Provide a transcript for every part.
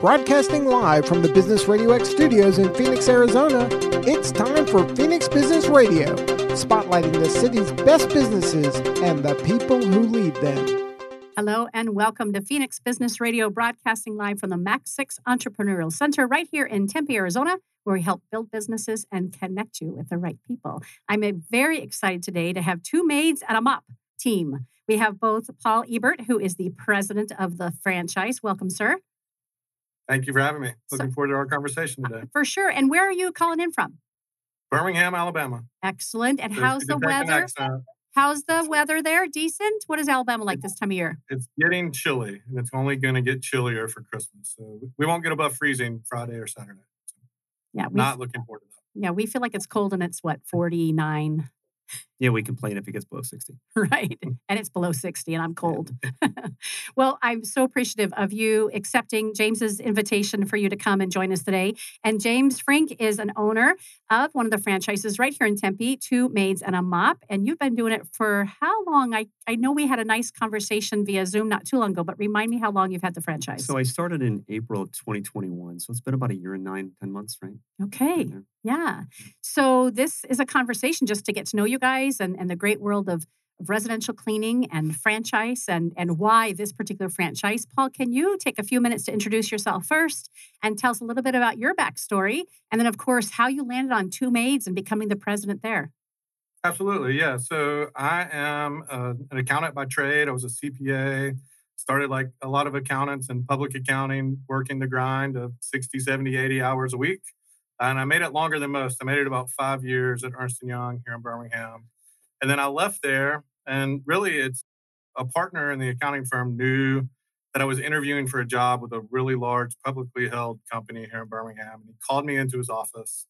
Broadcasting live from the Business Radio X studios in Phoenix, Arizona, it's time for Phoenix Business Radio, spotlighting the city's best businesses and the people who lead them. Hello and welcome to Phoenix Business Radio, broadcasting live from the Mac 6 Entrepreneurial Center right here in Tempe, Arizona, where we help build businesses and connect you with the right people. I'm very excited today to have two maids and a mop team. We have both Paul Ebert, who is the president of the franchise. Welcome, sir. Thank you for having me. Looking so, forward to our conversation uh, today. For sure. And where are you calling in from? Birmingham, Alabama. Excellent. And how's the weather? How's the weather there? Decent? What is Alabama like this time of year? It's getting chilly, and it's only going to get chillier for Christmas. So we won't get above freezing Friday or Saturday. So yeah, not looking forward to that. Yeah, we feel like it's cold and it's what, 49 yeah, we complain if it gets below 60. Right. Mm. And it's below 60 and I'm cold. well, I'm so appreciative of you accepting James's invitation for you to come and join us today. And James Frink is an owner of one of the franchises right here in Tempe, Two Maids and a Mop. And you've been doing it for how long? I, I know we had a nice conversation via Zoom not too long ago, but remind me how long you've had the franchise. So I started in April of 2021. So it's been about a year and nine, 10 months, right? Okay. Yeah. So this is a conversation just to get to know you guys and, and the great world of, residential cleaning and franchise and, and why this particular franchise. Paul, can you take a few minutes to introduce yourself first and tell us a little bit about your backstory? And then, of course, how you landed on Two Maids and becoming the president there. Absolutely. Yeah. So I am uh, an accountant by trade. I was a CPA started like a lot of accountants in public accounting, working the grind of 60, 70, 80 hours a week and I made it longer than most. I made it about five years at Ernst and Young here in Birmingham, and then I left there. And really, it's a partner in the accounting firm knew that I was interviewing for a job with a really large publicly held company here in Birmingham, and he called me into his office,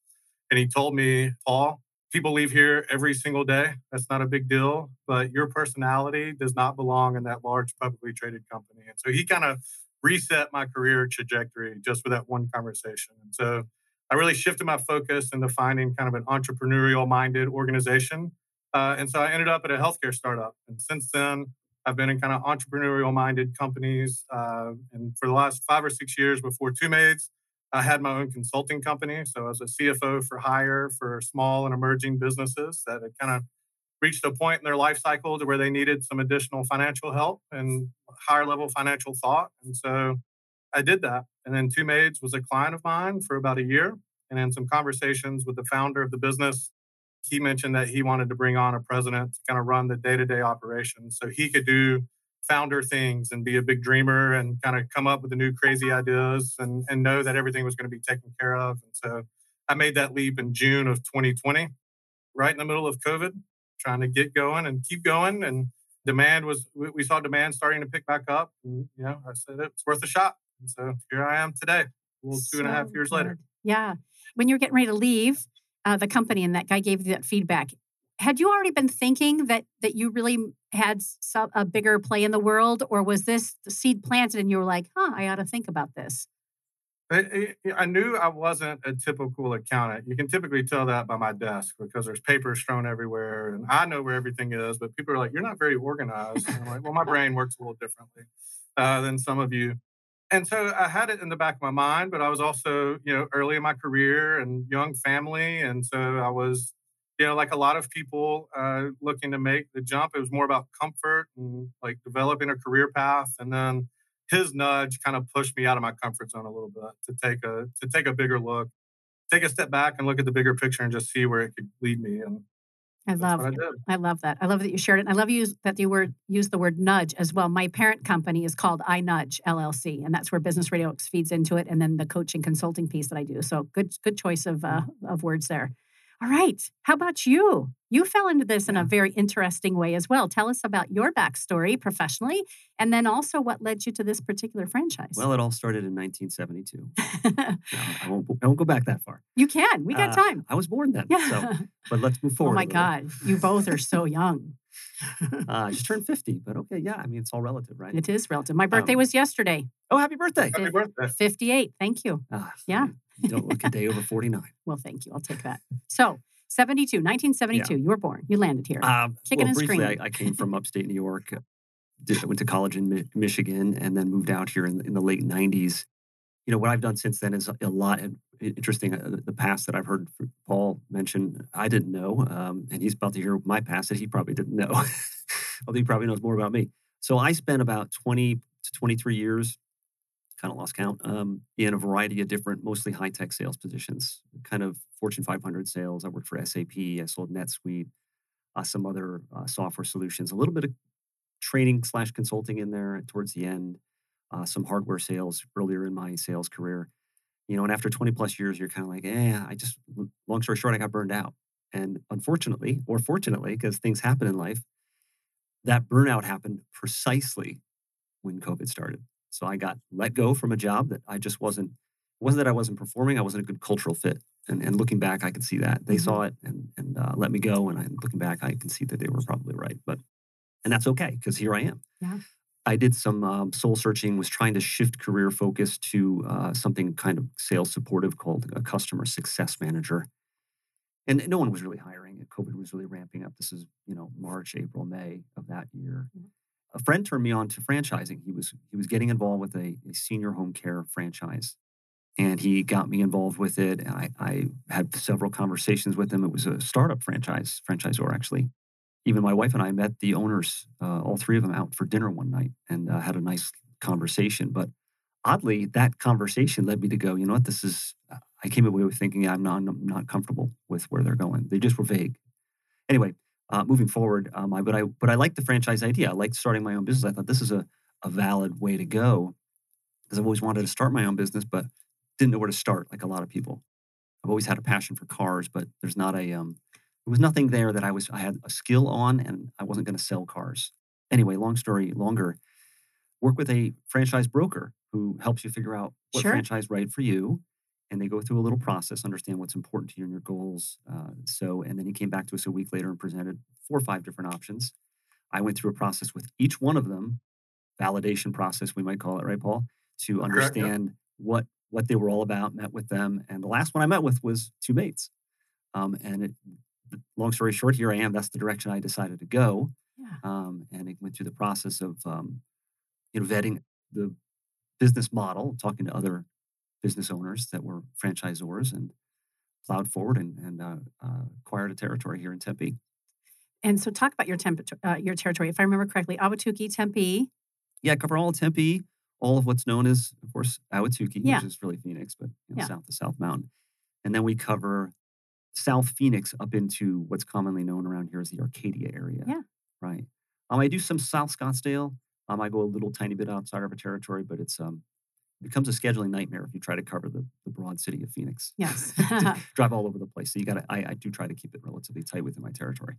and he told me, Paul. People leave here every single day. That's not a big deal, but your personality does not belong in that large publicly traded company. And so he kind of reset my career trajectory just with that one conversation. And so I really shifted my focus into finding kind of an entrepreneurial minded organization. Uh, and so I ended up at a healthcare startup. And since then, I've been in kind of entrepreneurial minded companies. Uh, and for the last five or six years before Two Maids, I had my own consulting company. So I was a CFO for hire for small and emerging businesses that had kind of reached a point in their life cycle to where they needed some additional financial help and higher level financial thought. And so I did that. And then Two Maids was a client of mine for about a year. And in some conversations with the founder of the business, he mentioned that he wanted to bring on a president to kind of run the day to day operations so he could do founder things and be a big dreamer and kind of come up with the new crazy ideas and, and know that everything was going to be taken care of. And so I made that leap in June of 2020, right in the middle of COVID, trying to get going and keep going. And demand was, we saw demand starting to pick back up. And, you know, I said it's worth a shot. And so here I am today, well, two and a half years later. Yeah. When you're getting ready to leave uh, the company and that guy gave you that feedback, had you already been thinking that that you really had some, a bigger play in the world, or was this the seed planted and you were like, "Huh, I ought to think about this"? I, I knew I wasn't a typical accountant. You can typically tell that by my desk because there's papers thrown everywhere, and I know where everything is. But people are like, "You're not very organized." And I'm like, "Well, my brain works a little differently uh, than some of you." And so I had it in the back of my mind, but I was also, you know, early in my career and young family. And so I was, you know, like a lot of people uh, looking to make the jump. It was more about comfort and like developing a career path. And then his nudge kind of pushed me out of my comfort zone a little bit to take a to take a bigger look, take a step back and look at the bigger picture and just see where it could lead me. And I love I, I, love that. I love that you shared it. I love you that you were use the word nudge as well. My parent company is called I Nudge LLC, and that's where Business Radio feeds into it, and then the coaching consulting piece that I do. So good good choice of uh, of words there. All right. How about you? You fell into this in a very interesting way as well. Tell us about your backstory professionally, and then also what led you to this particular franchise. Well, it all started in 1972. no, I, won't, I won't go back that far. You can. We got uh, time. I was born then. Yeah. So, but let's move forward. Oh my God. You both are so young. uh, I just turned 50, but okay. Yeah. I mean, it's all relative, right? It is relative. My birthday um, was yesterday. Oh, happy birthday. Happy birthday. 58. Thank you. Uh, yeah. You don't look a day over 49. well, thank you. I'll take that. So, 72, 1972, yeah. you were born. You landed here. Um, Kicking well, and briefly, screaming. I, I, came from upstate New York. I went to college in Mi- Michigan and then moved out here in, in the late 90s. you know, what I've done since then is a lot interesting. Uh, the past that I've heard Paul mention, I didn't know, um, and he's about to hear my past that he probably didn't know, although he probably knows more about me. So I spent about 20 to 23 years, kind of lost count, um, in a variety of different, mostly high tech sales positions, kind of Fortune 500 sales. I worked for SAP, I sold NetSuite, uh, some other uh, software solutions, a little bit of training slash consulting in there towards the end uh, some hardware sales earlier in my sales career. You know, and after 20 plus years, you're kind of like, eh, I just, long story short, I got burned out. And unfortunately, or fortunately, because things happen in life, that burnout happened precisely when COVID started. So I got let go from a job that I just wasn't, wasn't that I wasn't performing, I wasn't a good cultural fit. And, and looking back, I could see that. They mm-hmm. saw it and, and uh, let me go. And I, looking back, I can see that they were probably right. But, and that's okay because here I am. Yeah. I did some um, soul searching, was trying to shift career focus to uh, something kind of sales supportive called a customer success manager. And no one was really hiring. COVID was really ramping up. This is, you know, March, April, May of that year. Mm-hmm. A friend turned me on to franchising. He was he was getting involved with a, a senior home care franchise, and he got me involved with it. And I, I had several conversations with him. It was a startup franchise franchisor actually, even my wife and I met the owners, uh, all three of them, out for dinner one night and uh, had a nice conversation. But oddly, that conversation led me to go, you know what, this is, I came away with thinking I'm not, I'm not comfortable with where they're going. They just were vague. Anyway, uh, moving forward, um, I, but I but I like the franchise idea. I liked starting my own business. I thought this is a, a valid way to go because I've always wanted to start my own business, but didn't know where to start, like a lot of people. I've always had a passion for cars, but there's not a um, there was nothing there that I was I had a skill on and I wasn't going to sell cars. Anyway, long story longer, work with a franchise broker who helps you figure out what sure. franchise right for you. And they go through a little process, understand what's important to you and your goals. Uh, so, and then he came back to us a week later and presented four or five different options. I went through a process with each one of them, validation process, we might call it, right, Paul, to understand what what they were all about. Met with them, and the last one I met with was Two Maids, um, and it long story short, here I am. That's the direction I decided to go. Yeah. Um, and it went through the process of um, you know vetting the business model, talking to other business owners that were franchisors, and plowed forward and, and uh, uh, acquired a territory here in Tempe. And so, talk about your temp- uh, your territory. If I remember correctly, Ahwatukee, Tempe. Yeah, cover all of Tempe, all of what's known as, of course, Ahwatukee, yeah. which is really Phoenix, but you know, yeah. south of South Mountain. And then we cover South Phoenix up into what's commonly known around here as the Arcadia area. Yeah. Right. Um, I do some South Scottsdale. Um, I go a little tiny bit outside of a territory, but it's um, becomes a scheduling nightmare if you try to cover the, the broad city of Phoenix. Yes. drive all over the place. So you got to, I, I do try to keep it relatively tight within my territory.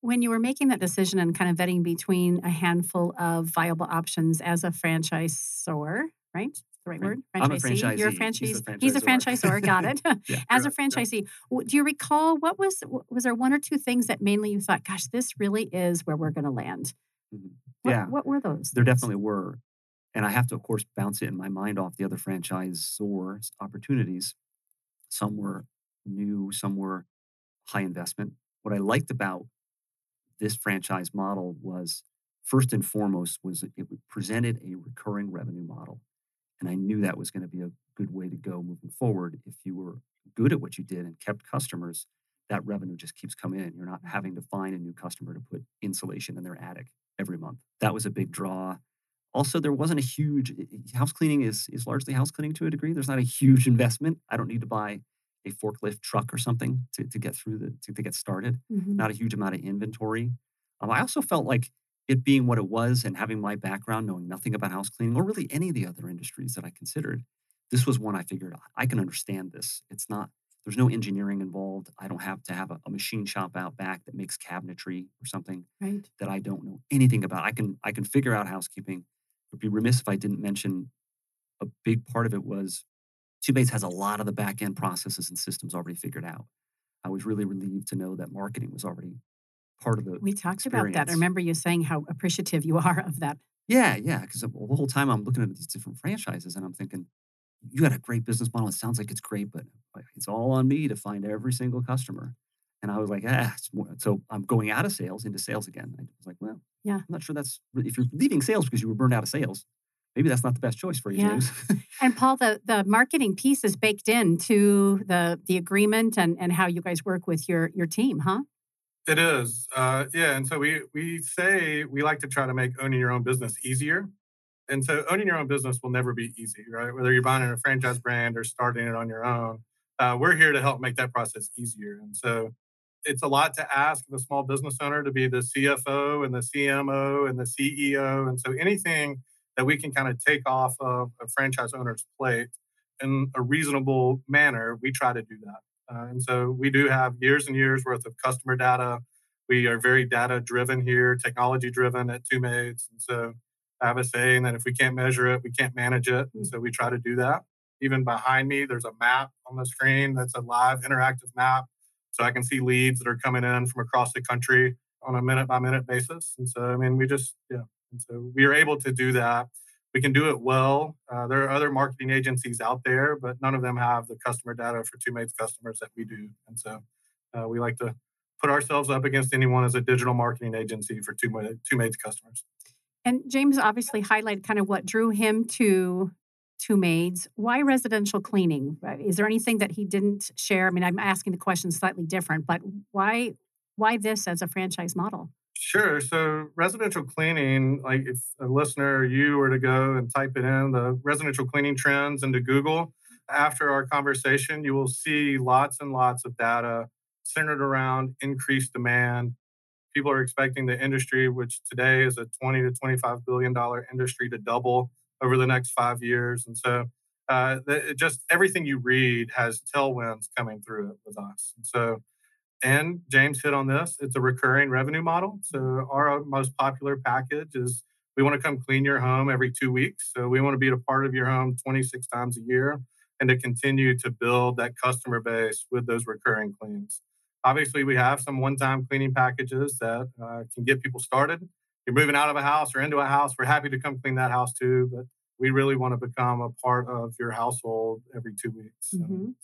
When you were making that decision and kind of vetting between a handful of viable options as a franchisor, right? the right word? Franchisee. I'm a franchisee. You're a franchisee. He's a franchisor. Got it. yeah, As a franchisee, do you recall what was was there one or two things that mainly you thought, "Gosh, this really is where we're going to land"? Mm-hmm. What, yeah. What were those? There things? definitely were, and I have to, of course, bounce it in my mind off the other franchisors opportunities. Some were new. Some were high investment. What I liked about this franchise model was first and foremost was it presented a recurring revenue model and I knew that was going to be a good way to go moving forward. If you were good at what you did and kept customers, that revenue just keeps coming in. You're not having to find a new customer to put insulation in their attic every month. That was a big draw. Also, there wasn't a huge house cleaning is is largely house cleaning to a degree. There's not a huge investment. I don't need to buy a forklift truck or something to, to get through the to, to get started. Mm-hmm. Not a huge amount of inventory. Um, I also felt like it being what it was and having my background, knowing nothing about house cleaning or really any of the other industries that I considered, this was one I figured I can understand this. It's not, there's no engineering involved. I don't have to have a, a machine shop out back that makes cabinetry or something right. that I don't know anything about. I can I can figure out housekeeping. Would be remiss if I didn't mention a big part of it was Two Maids has a lot of the back end processes and systems already figured out. I was really relieved to know that marketing was already part of the we talked experience. about that. I remember you saying how appreciative you are of that. Yeah, yeah. Because the whole time I'm looking at these different franchises and I'm thinking, you got a great business model. It sounds like it's great, but it's all on me to find every single customer. And I was like, ah, so I'm going out of sales into sales again. I was like, well, yeah, I'm not sure that's if you're leaving sales because you were burned out of sales. maybe that's not the best choice for you, Yeah. James. And Paul, the, the marketing piece is baked into the the agreement and, and how you guys work with your your team, huh? It is, uh, yeah. And so we we say we like to try to make owning your own business easier. And so owning your own business will never be easy, right? Whether you're buying a franchise brand or starting it on your own, uh, we're here to help make that process easier. And so it's a lot to ask a small business owner to be the CFO and the CMO and the CEO. And so anything that we can kind of take off of a franchise owner's plate in a reasonable manner, we try to do that. Uh, and so we do have years and years worth of customer data. We are very data driven here, technology driven at Two Maids. And so I have a saying that if we can't measure it, we can't manage it. And so we try to do that. Even behind me, there's a map on the screen that's a live interactive map. So I can see leads that are coming in from across the country on a minute by minute basis. And so, I mean, we just, yeah. And so we are able to do that. We can do it well. Uh, there are other marketing agencies out there, but none of them have the customer data for Two Maids customers that we do. And so uh, we like to put ourselves up against anyone as a digital marketing agency for Two, two Maids customers. And James obviously highlighted kind of what drew him to Two Maids. Why residential cleaning? Is there anything that he didn't share? I mean, I'm asking the question slightly different, but why why this as a franchise model? Sure. So residential cleaning, like if a listener or you were to go and type it in the residential cleaning trends into Google, after our conversation, you will see lots and lots of data centered around increased demand. People are expecting the industry, which today is a 20 to 25 billion dollar industry, to double over the next five years. And so, uh, the, just everything you read has tailwinds coming through it with us. And so, and James hit on this. It's a recurring revenue model. So our most popular package is we want to come clean your home every two weeks. So we want to be a part of your home 26 times a year and to continue to build that customer base with those recurring cleans. Obviously, we have some one-time cleaning packages that uh, can get people started. You're moving out of a house or into a house, we're happy to come clean that house too. But we really want to become a part of your household every two weeks. So, Mhm.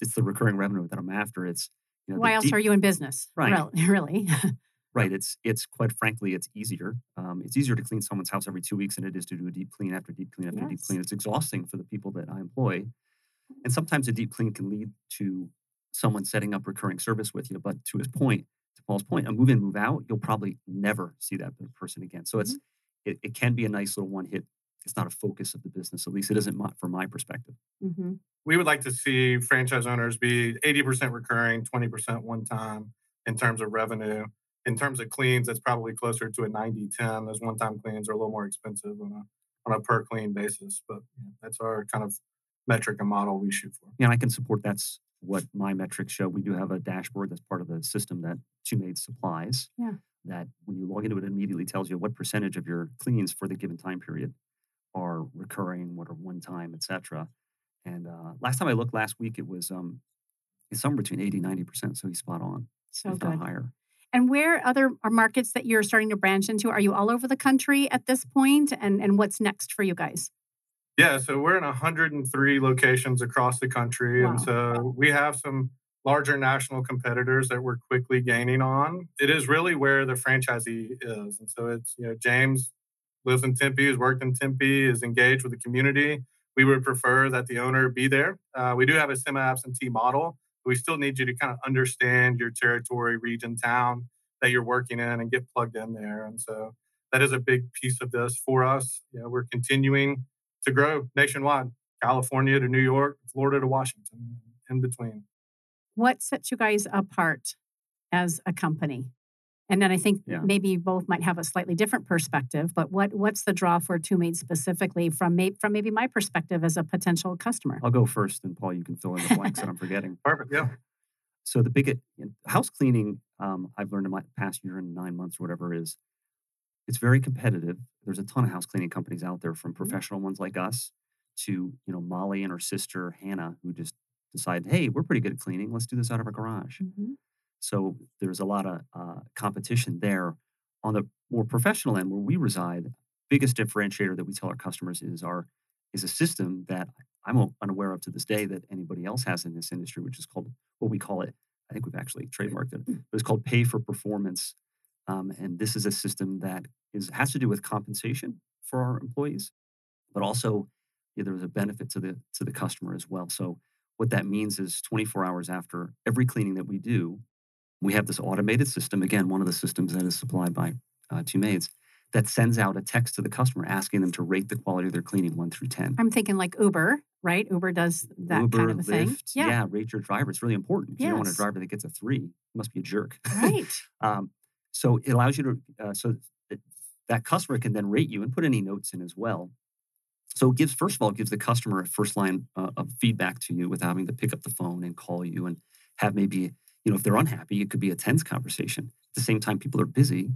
it's the recurring revenue that I'm after. It's you know, Why else deep- are you in business? Right. Really? Right. It's it's quite frankly, it's easier. Um, it's easier to clean someone's house every two weeks than it is to do a deep clean after deep clean after deep clean. It's exhausting for the people that I employ, and sometimes a deep clean can lead to someone setting up recurring service with you. But to his point, to Paul's point, a move in, move out, you'll probably never see that person again. So it's it, it can be a nice little one hit. It's not a focus of the business, at least it isn't my, from my perspective. hmm we would like to see franchise owners be 80% recurring, 20% one time in terms of revenue. In terms of cleans, that's probably closer to a 90 10. Those one time cleans are a little more expensive on a, on a per clean basis, but you know, that's our kind of metric and model we shoot for. Yeah, I can support that's what my metrics show. We do have a dashboard that's part of the system that Two Maids supplies. Yeah. That when you log into it, it immediately tells you what percentage of your cleans for the given time period are recurring, what are one time, et cetera. And uh, last time I looked last week, it was um, it's somewhere between 80 90%. So he's spot on, So if good. higher. And where other are markets that you're starting to branch into? Are you all over the country at this point? And and what's next for you guys? Yeah, so we're in 103 locations across the country. And so we have some larger national competitors that we're quickly gaining on. It is really where the franchisee is. And so it's, you know, James lives in Tempe, has worked in Tempe, is engaged with the community. We would prefer that the owner be there. Uh, we do have a semi absentee model. But we still need you to kind of understand your territory, region, town that you're working in and get plugged in there. And so that is a big piece of this for us. You know, we're continuing to grow nationwide, California to New York, Florida to Washington, in between. What sets you guys apart as a company? And then I think Yeah. maybe you both might have a slightly different perspective, but what what's the draw for Two Maids specifically from may, from maybe my perspective as a potential customer? I'll go first, and Paul, you can fill in the blanks that I'm forgetting. Perfect. Yeah. So the big house cleaning, um, I've learned in my past year and nine months or whatever is, it's very competitive. There's a ton of house cleaning companies out there, from professional ones like us to you know Molly and her sister Hannah, who just decided, hey, we're pretty good at cleaning. Let's do this out of our garage. Mhm. So there's a lot of uh, competition there. On the more professional end, where we reside, biggest differentiator that we tell our customers is our is a system that I'm unaware of to this day that anybody else has in this industry, which is called what we call it. I think we've actually trademarked it, but it's called pay for performance. Um, and this is a system that is has to do with compensation for our employees, but also yeah, there's a benefit to the to the customer as well. So what that means is 24 hours after every cleaning that we do, we have this automated system. Again, one of the systems that is supplied by uh, Two Maids that sends out a text to the customer asking them to rate the quality of their cleaning one through 10. I'm thinking like Uber, right? Uber does that Uber, kind of a Lyft, thing. Yeah. Yeah. rate your driver. It's really important. If you don't want a driver that gets a three, must be a jerk. Right. um, so it allows you to, uh, so it, that customer can then rate you and put any notes in as well. So it gives, first of all, gives the customer a first line uh, of feedback to you without having to pick up the phone and call you and have maybe, you know, if they're unhappy, it could be a tense conversation. At the same time, people are busy.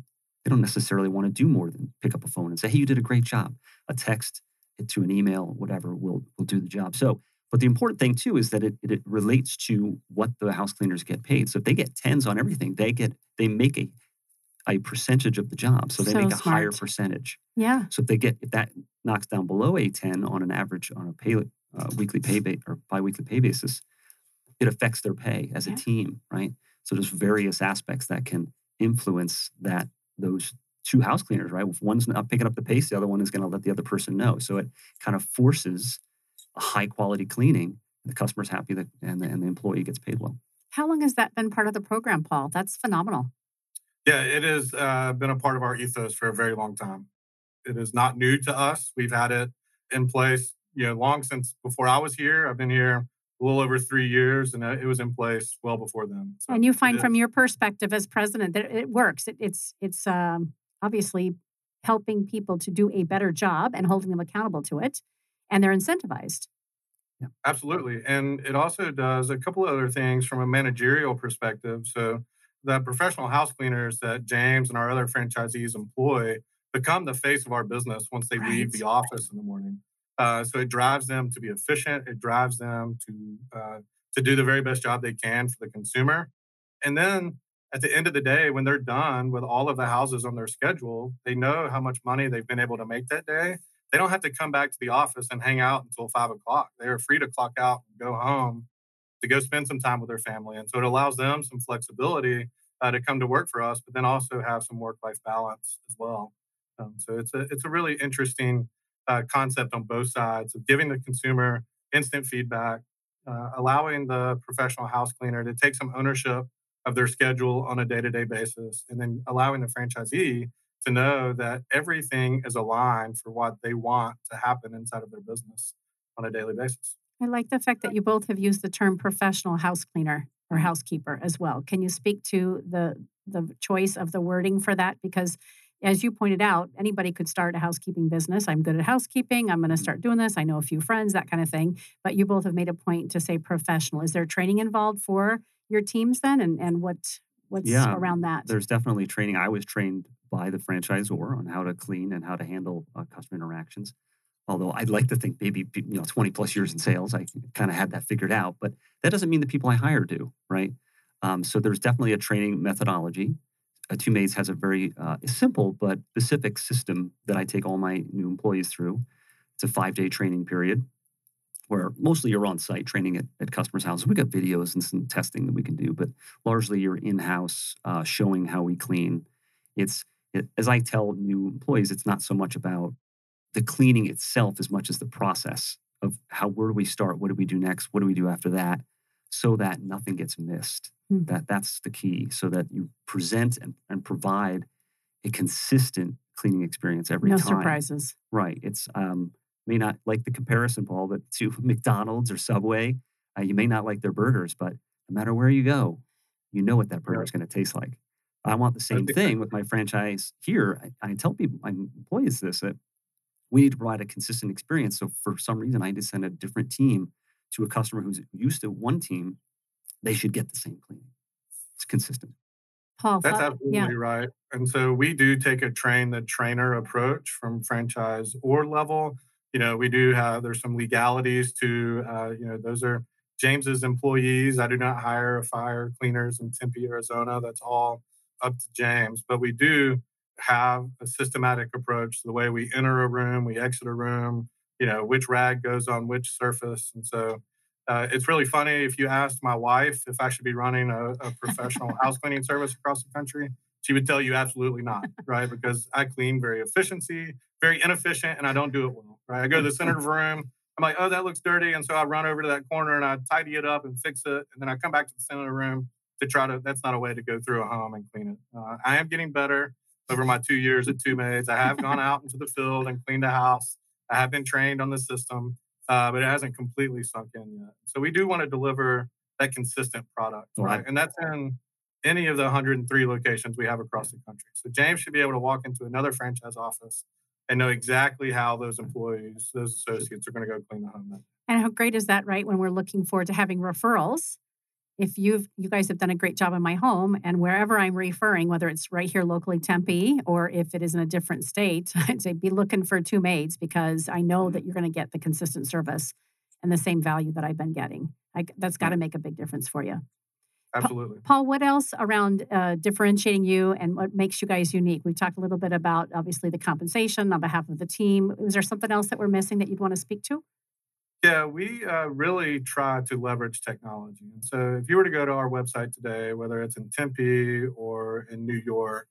They don't necessarily want to do more than pick up a phone and say, hey, you did a great job. A text to an email, whatever, will will do the job. So, but the important thing too is that it, it, it relates to what the house cleaners get paid. So if they get tens on everything, they get they make a a percentage of the job. So they So make a higher percentage. Yeah. So if they get if that knocks down below a 10 on an average on a pay uh, weekly pay ba- or biweekly pay basis, it affects their pay as a team, right? So there's various aspects that can influence that those two house cleaners, right? If one's not picking up the pace, the other one is going to let the other person know. So it kind of forces a high quality cleaning. The customer's happy that and the, and the employee gets paid well. How long has that been part of the program, Paul? That's phenomenal. Yeah, it has uh, been a part of our ethos for a very long time. It is not new to us. We've had it in place, you know, long since before I was here. I've been here a little over three years, and uh, it was in place well before then. So and you find from your perspective as president that it works. It, it's it's um, obviously helping people to do a better job and holding them accountable to it, and they're incentivized. Yeah. Absolutely. And it also does a couple of other things from a managerial perspective. So the professional house cleaners that James and our other franchisees employ become the face of our business once they leave the office in the morning. Uh, so it drives them to be efficient. It drives them to uh, to do the very best job they can for the consumer. And then at the end of the day, when they're done with all of the houses on their schedule, they know how much money they've been able to make that day they don't have to come back to the office and hang out until five o'clock. They are free to clock out and go home to go spend some time with their family. And so it allows them some flexibility uh, to come to work for us, but then also have some work life balance as well. Um, so it's a it's a really interesting uh, concept on both sides of giving the consumer instant feedback, uh, allowing the professional house cleaner to take some ownership of their schedule on a day to day basis, and then allowing the franchisee to know that everything is aligned for what they want to happen inside of their business on a daily basis. I like the fact that you both have used the term professional house cleaner or housekeeper as well. Can you speak to the the choice of the wording for that? Because as you pointed out, anybody could start a housekeeping business. I'm good at housekeeping. I'm going to start doing this. I know a few friends, that kind of thing. But you both have made a point to say professional. Is there training involved for your teams then? And and what what's Yeah, around that? There's definitely training. I was trained by the franchisor on how to clean and how to handle uh, customer interactions. Although I'd like to think maybe you know 20 plus years in sales, I kind of had that figured out. But that doesn't mean the people I hire do, right? Um, so there's definitely a training methodology. Uh, Two Maids has a very uh, simple but specific system that I take all my new employees through. It's a five day training period where mostly you're on site training at, at customers' houses. We got videos and some testing that we can do, but largely you're in house uh, showing how we clean. It's it, as I tell new employees, it's not so much about the cleaning itself as much as the process of how where do we start, what do we do next, what do we do after that, so that nothing gets missed. Hmm. That that's the key, so that you present and, and provide a consistent cleaning experience every no time. surprises. Right. It's um may not like the comparison, Paul, but to McDonald's or Subway, uh, you may not like their burgers, but no matter where you go, you know what that burger is going to taste like. I want the same thing with my franchise here. I, I tell people, my employees this that we need to provide a consistent experience. So for some reason, I need to send a different team to a customer who's used to one team. They should get the same cleaning. It's consistent. Paul, That's absolutely yeah. right. And so we do take a train the trainer approach from franchise or level. You know, we do have there's some legalities to uh, you know those are James's employees. I do not hire or fire cleaners in Tempe, Arizona. That's all up to James. But we do have a systematic approach to the way we enter a room, we exit a room. You know, which rag goes on which surface, and so uh, it's really funny if you asked my wife if I should be running a, a professional house cleaning service across the country, She would tell you absolutely not, right? Because I clean very efficiency, very inefficient, and I don't do it well, right? I go to the center of the room. I'm like, oh, that looks dirty. And so I run over to that corner and I tidy it up and fix it. And then I come back to the center of the room to try to, that's not a way to go through a home and clean it. Uh, I am getting better over my two years at Two Maids. I have gone out into the field and cleaned a house. I have been trained on the system, uh, but it hasn't completely sunk in yet. So we do want to deliver that consistent product, right? And that's in any of the 103 locations we have across the country. So James should be able to walk into another franchise office and know exactly how those employees, those associates are going to go clean the home. And how great is that, right? When we're looking forward to having referrals. If you've you guys have done a great job in my home and wherever I'm referring, whether it's right here locally Tempe or if it is in a different state, I'd say be looking for two maids because I know that mm-hmm. you're going to get the consistent service and the same value that I've been getting. I, that's got to make a big difference for you. Absolutely. Paul, what else around uh, differentiating you and what makes you guys unique? We've talked a little bit about obviously the compensation on behalf of the team. Is there something else that we're missing that you'd want to speak to? Yeah, we uh, really try to leverage technology. And so if you were to go to our website today, whether it's in Tempe or in New York,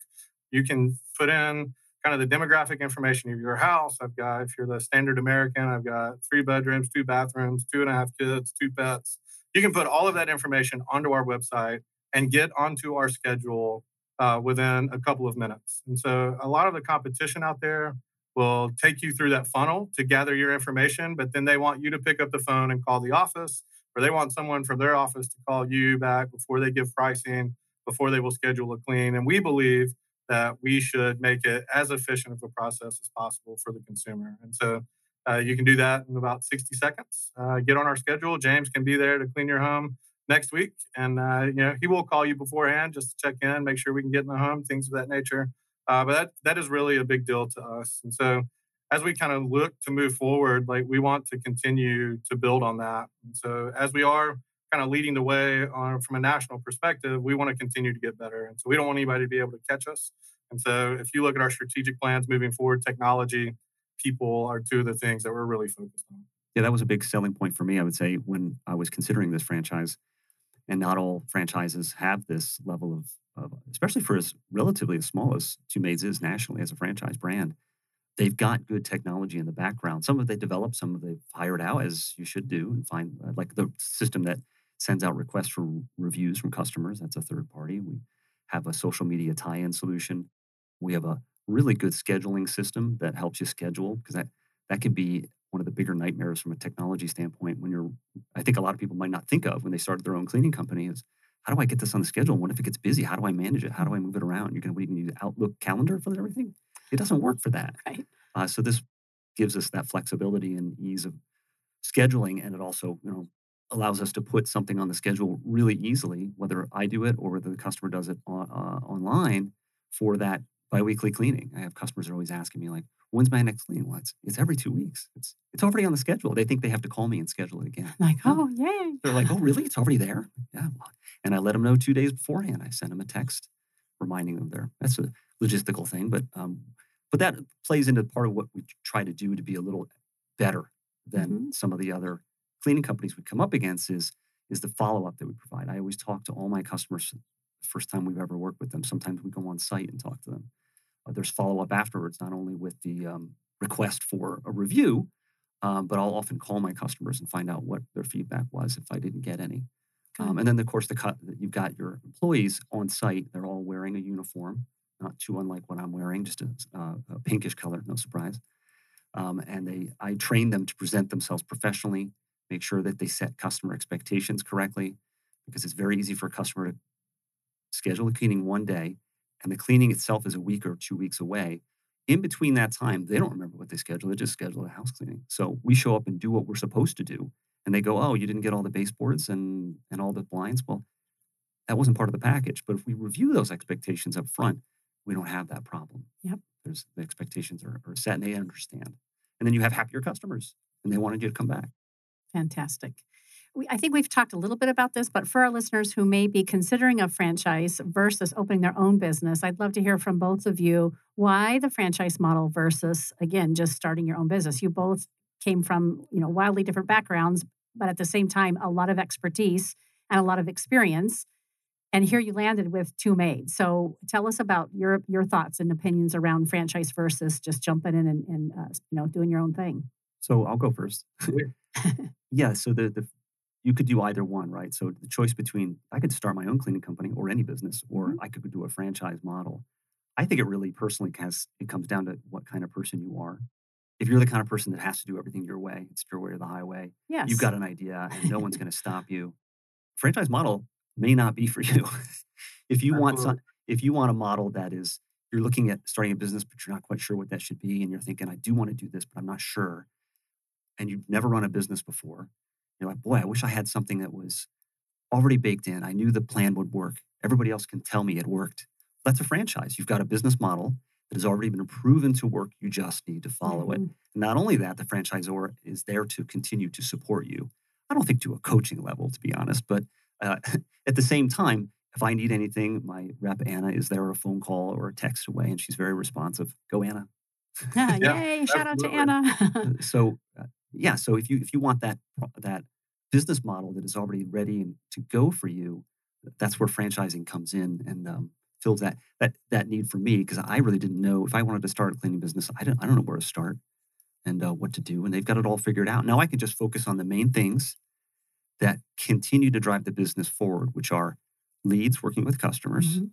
you can put in kind of the demographic information of your house. I've got, if you're the standard American, I've got three bedrooms, two bathrooms, two and a half kids, two pets. You can put all of that information onto our website and get onto our schedule uh, within a couple of minutes. And so a lot of the competition out there will take you through that funnel to gather your information, but then they want you to pick up the phone and call the office, or they want someone from their office to call you back before they give pricing, before they will schedule a clean. And we believe that we should make it as efficient of a process as possible for the consumer. And so uh, you can do that in about 60 seconds. Uh, get on our schedule. James can be there to clean your home next week, and uh, you know he will call you beforehand just to check in, make sure we can get in the home, things of that nature. Uh, but that that is really a big deal to us. And so as we kind of look to move forward, like we want to continue to build on that. And so as we are kind of leading the way on from a national perspective, we want to continue to get better. And so we don't want anybody to be able to catch us. And so if you look at our strategic plans moving forward, technology, people are two of the things that we're really focused on. Yeah, that was a big selling point for me, I would say, when I was considering this franchise. And not all franchises have this level of, of especially for as relatively as small as Two Maids is nationally as a franchise brand. They've got good technology in the background. Some of they developed, some of they've hired out, as you should do, and find uh, like the system that sends out requests for reviews from customers. That's a third party. We have a social media tie-in solution. We have a really good scheduling system that helps you schedule because that that can be one of the bigger nightmares from a technology standpoint when you're i think a lot of people might not think of when they started their own cleaning company is how do i get this on the schedule? What if it gets busy? How do i manage it? How do i move it around? You're going to use outlook calendar for everything? It doesn't work for that. Right. Uh, so this gives us that flexibility and ease of scheduling and it also you know allows us to put something on the schedule really easily whether i do it or whether the customer does it on, uh, online for that biweekly cleaning. I have customers are always asking me like, when's my next cleaning? Well, it's, it's every two weeks. It's it's already on the schedule. They think they have to call me and schedule it again. Like, oh, yay. They're like, oh, really? It's already there? Yeah. And I let them know two days beforehand. I send them a text reminding them there. That's a logistical thing, but um, but that plays into part of what we try to do to be a little better than mm-hmm. some of the other cleaning companies we come up against is is the follow up that we provide. I always talk to all my customers first time we've ever worked with them. Sometimes we go on site and talk to them. Uh, there's follow up afterwards, not only with the um, request for a review, um, but I'll often call my customers and find out what their feedback was if I didn't get any. Um, and then, of course, the cut you've got your employees on site. They're all wearing a uniform, not too unlike what I'm wearing, just a, uh, a pinkish color, no surprise. Um, and they, I train them to present themselves professionally, make sure that they set customer expectations correctly, because it's very easy for a customer to schedule a cleaning one day and the cleaning itself is a week or two weeks away. In between that time, they don't remember what they scheduled. They just scheduled a house cleaning. So we show up and do what we're supposed to do. And they go, Oh, you didn't get all the baseboards and, and all the blinds? Well, that wasn't part of the package. But if we review those expectations up front, we don't have that problem. Yep. There's the expectations are, are set and they understand. And then you have happier customers and they wanted you to come back. Fantastic I think we've talked a little bit about this, but for our listeners who may be considering a franchise versus opening their own business, I'd love to hear from both of you why the franchise model versus, again, just starting your own business. You both came from, you know, wildly different backgrounds, but at the same time, a lot of expertise and a lot of experience. and here you landed with two maids. So tell us about your your thoughts and opinions around franchise versus just jumping in and, and uh, you know doing your own thing. So I'll go first. yeah. So the the you could do either one, right? So the choice between I could start my own cleaning company or any business, or mm-hmm. I could do a franchise model. I think it really personally has it comes down to what kind of person you are. If you're the kind of person that has to do everything your way, it's your way or the highway. Yes. You've got an idea and no one's going to stop you. Franchise model may not be for you. if you want some, if you want a model that is you're looking at starting a business, but you're not quite sure what that should be, and you're thinking, I do want to do this, but I'm not sure, and you've never run a business before, you're like, boy, I wish I had something that was already baked in. I knew the plan would work. Everybody else can tell me it worked. That's a franchise. You've got a business model that has already been proven to work. You just need to follow mm-hmm. it. not only that, the franchisor is there to continue to support you. I don't think to a coaching level, to be honest, but uh, at the same time, if I need anything, my rep Anna is there a phone call or a text away, and she's very responsive. Go Anna. yeah, Yay! Shout out to Anna. Uh, so, uh, yeah. So if you if you want that that business model that is already ready and to go for you, that's where franchising comes in and um, fills that that that need for me because I really didn't know if I wanted to start a cleaning business. I don't I don't know where to start and uh, what to do, and they've got it all figured out. Now I can just focus on the main things that continue to drive the business forward, which are leads, working with customers, mm-hmm.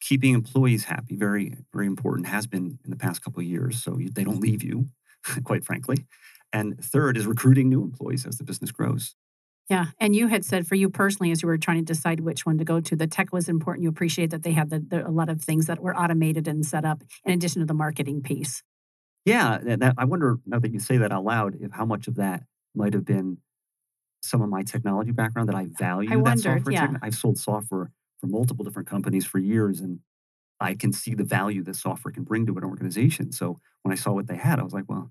keeping employees happy, very, very important, has been in the past couple of years. So they don't leave you, quite frankly. And third is recruiting new employees as the business grows. Yeah. And you had said for you personally, as you were trying to decide which one to go to, the tech was important. You appreciate that they had the, the, a lot of things that were automated and set up in addition to the marketing piece. Yeah. That, I wonder, now that you say that out loud, if how much of that might have been some of my technology background that I value I that wondered, software. Yeah. I've sold software for multiple different companies for years, and I can see the value that software can bring to an organization. So when I saw what they had, I was like, well,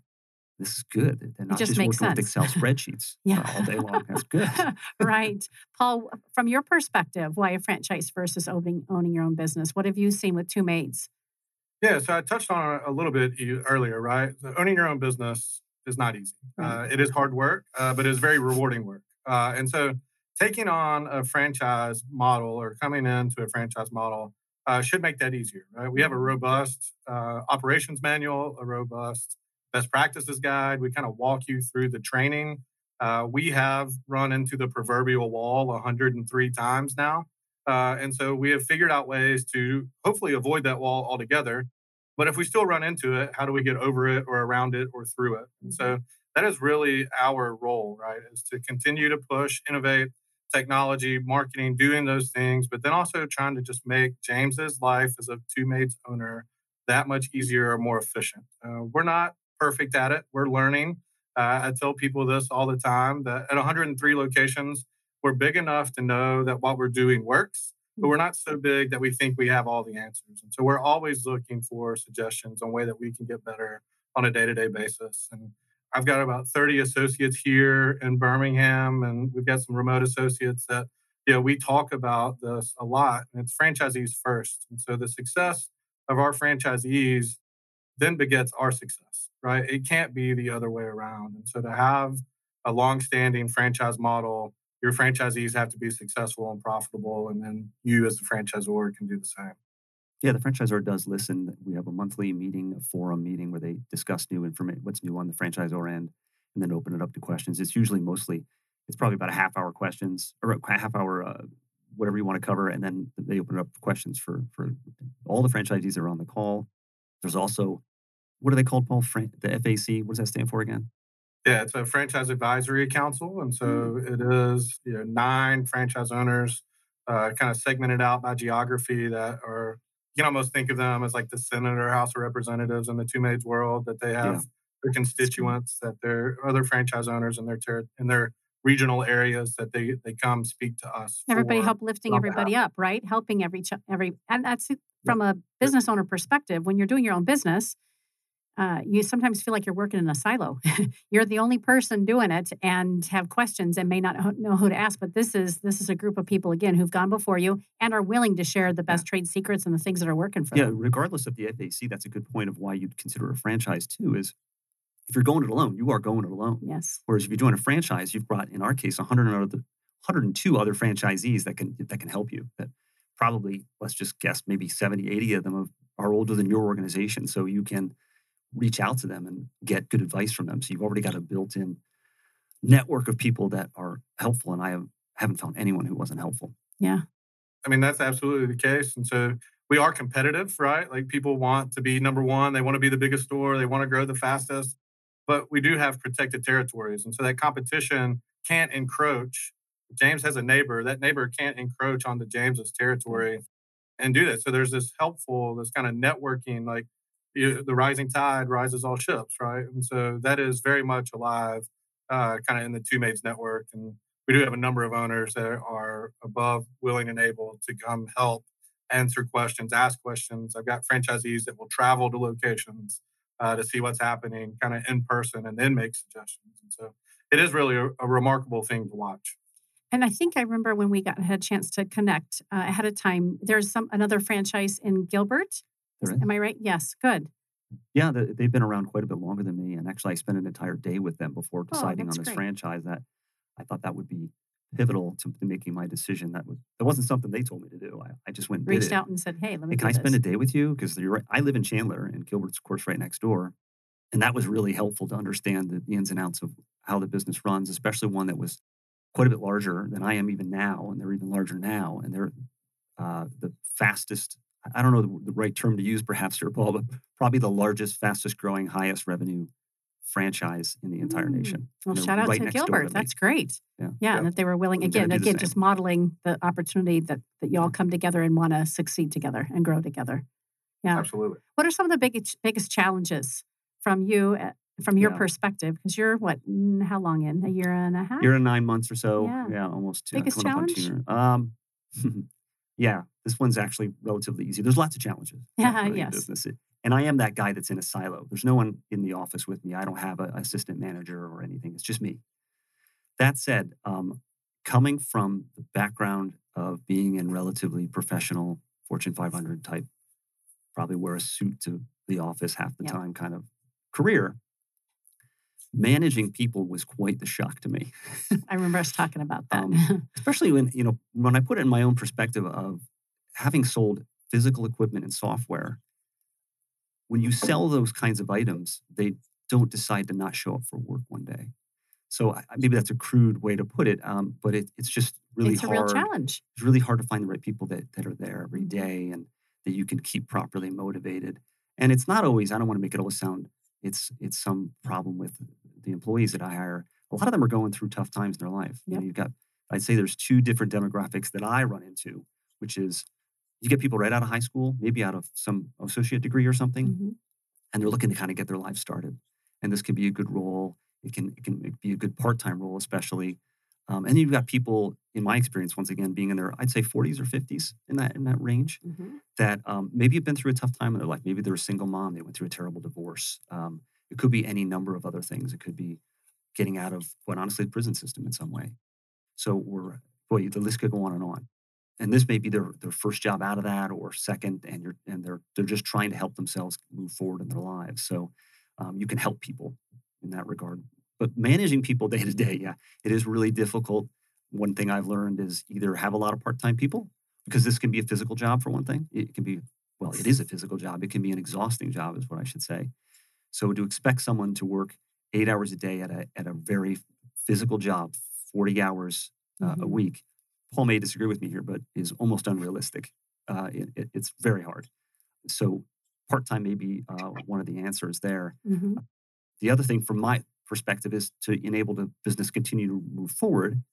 this is good. They're not just, just working sense. with Excel spreadsheets yeah. all day long. That's good. right. Paul, from your perspective, why a franchise versus owning, owning your own business? What have you seen with two maids? Yeah, so I touched on it a little bit earlier, right? So owning your own business is not easy. Uh, it is hard work, uh, but it is very rewarding work. Uh, and so taking on a franchise model or coming into a franchise model uh, should make that easier, right? We have a mm-hmm. robust uh, operations manual, a robust best practices guide. We kind of walk you through the training. Uh, we have run into the proverbial wall 103 times now. Uh, and so we have figured out ways to hopefully avoid that wall altogether but if we still run into it, how do we get over it or around it or through it? And so mm-hmm. that is really our role, right? Is to continue to push, innovate, technology, marketing, doing those things, but then also trying to just make James's life as a two maids owner that much easier or more efficient. Uh, we're not perfect at it. We're learning. Uh, I tell people this all the time that at 103 locations, we're big enough to know that what we're doing works but we're not so big that we think we have all the answers. And so we're always looking for suggestions on way that we can get better on a day-to-day basis. And I've got about 30 associates here in Birmingham, and we've got some remote associates that you know we talk about this a lot. And it's franchisees first. And so the success of our franchisees then begets our success, right? It can't be the other way around. And so to have a long-standing franchise model your franchisees have to be successful and profitable, and then you as the franchisor can do the same. Yeah, the franchisor does listen. We have a monthly meeting, a forum meeting where they discuss new information, what's new on the franchisor end, and then open it up to questions. It's usually mostly, it's probably about a half hour questions or a half hour, uh, whatever you want to cover, and then they open it up questions for for all the franchisees that are on the call. There's also, what are they called, Paul? Fran- the FAC. What does that stand for again? Yeah, it's a franchise advisory council, and so mm. it is you know nine franchise owners, uh, kind of segmented out by geography that are you can almost think of them as like the Senate or House of Representatives in the two maids world that they have yeah. their constituents, that they're other franchise owners in their ter- in their regional areas that they they come speak to us. Everybody help lifting everybody up, right? Helping every every and that's from a business owner perspective. When you're doing your own business, uh, you sometimes feel like you're working in a silo. you're the only person doing it and have questions and may not know who to ask. But this is this is a group of people again who've gone before you and are willing to share the best yeah. trade secrets and the things that are working for yeah, them. Yeah, regardless of the FAC, that's a good point of why you'd consider a franchise too. Is if you're going it alone, you are going it alone. Yes. Whereas if you join a franchise, you've brought in our case 100 other 102 other franchisees that can that can help you. That probably let's just guess maybe 70, 80 of them are older than your organization, so you can reach out to them and get good advice from them. So you've already got a built-in network of people that are helpful, and I have, haven't found anyone who wasn't helpful. Yeah. I mean, that's absolutely the case. And so we are competitive, right? Like people want to be number one, they want to be the biggest store, they want to grow the fastest, but we do have protected territories. And so that competition can't encroach. James has a neighbor, that neighbor can't encroach onto James's territory and do that. So there's this helpful, this kind of networking, like you, the rising tide rises all ships, right? And so that is very much alive, uh, kind of in the two maids network. And we do have a number of owners that are above willing and able to come help answer questions ask questions i've got franchisees that will travel to locations uh, to see what's happening kind of in person and then make suggestions and so it is really a, a remarkable thing to watch and I think I remember when we got had a chance to connect uh, ahead of time. There's some another franchise in Gilbert. Am I right? Yes. Good. Yeah, they've been around quite a bit longer than me, and actually, I spent an entire day with them before oh, deciding oh, on this great. franchise. That I thought that would be pivotal to, making my decision. That was that wasn't something they told me to do. I, I just went and reached out and said, "Hey, let me." Hey, can I spend a day with you? Because you're right. I live in Chandler, and Gilbert's, of course, right next door, and that was really helpful to understand the, the ins and outs of how the business runs, especially one that was quite a bit larger than I am even now, and they're even larger now, and they're uh, the fastest. I don't know the, the right term to use, perhaps here, Paul, but probably the largest, fastest growing, highest revenue franchise in the entire mm. nation. Well, shout out right to Gilbert. To That's great. Yeah. yeah, and that they were willing again, again, just modeling the opportunity that that you all come together and want to succeed together and grow together. Yeah, absolutely. What are some of the biggest biggest challenges from you eh, from your yeah. perspective? Because you're what? How long in? A year and a half? Year and nine months or so. Yeah, yeah almost. Biggest uh, challenge. Um, yeah, this one's actually relatively easy. There's lots of challenges. Yeah, yes. Business. And I am that guy that's in a silo. There's no one in the office with me. I don't have an assistant manager or anything. It's just me. That said, um, coming from the background of being in relatively professional Fortune 500 type, probably wear a suit to the office half the time kind of career, managing people was quite the shock to me. I remember us talking about that. um, especially when, you know, when I put it in my own perspective of having sold physical equipment and software when you sell those kinds of items, they don't decide to not show up for work one day. So maybe that's a crude way to put it, um, but it, it's just really it's hard. It's a real challenge. It's really hard to find the right people that, that are there every mm-hmm. and that you can keep properly motivated. And it's not always. I don't want to make it always sound it's it's some problem with the employees that I hire. A lot of them are going through tough times in their life. Yep. You know, you've got I'd say there's two different demographics that I run into, which is you get people right out of high school, maybe out of some associate degree or something, mm-hmm. and they're looking to kind of get their life started. And this can be a good role. It can it can be a good part time role, especially. Um, and you've got people, in my experience, once again, being in their I'd say 40s or 50s in that in that range, mm-hmm. that um, maybe have been through a tough time in their life. Maybe they're a single mom. They went through a terrible divorce. Um, it could be any number of other things. It could be getting out of, quite honestly, the prison system in some way. So we're boy, the list could go on and on. And this may be their their first job out of that or second and you're and they're they're just trying to help themselves move forward in their lives. So um, you can help people in that regard. But managing people day to day yeah it is really difficult. One thing i've learned is either have a lot of part-time people because this can be a physical job for one thing. It can be well it is a physical job. It can be an exhausting job is what i should say so to expect someone to work eight hours a day at a, at a very physical job 40 hours uh, mm-hmm. a week Paul may disagree with me here, but is almost unrealistic. Uh, it, it, it's very hard. So part time may be uh, one of the answers there. Mm-hmm. The other thing, from my perspective, is to enable the business continue to move forward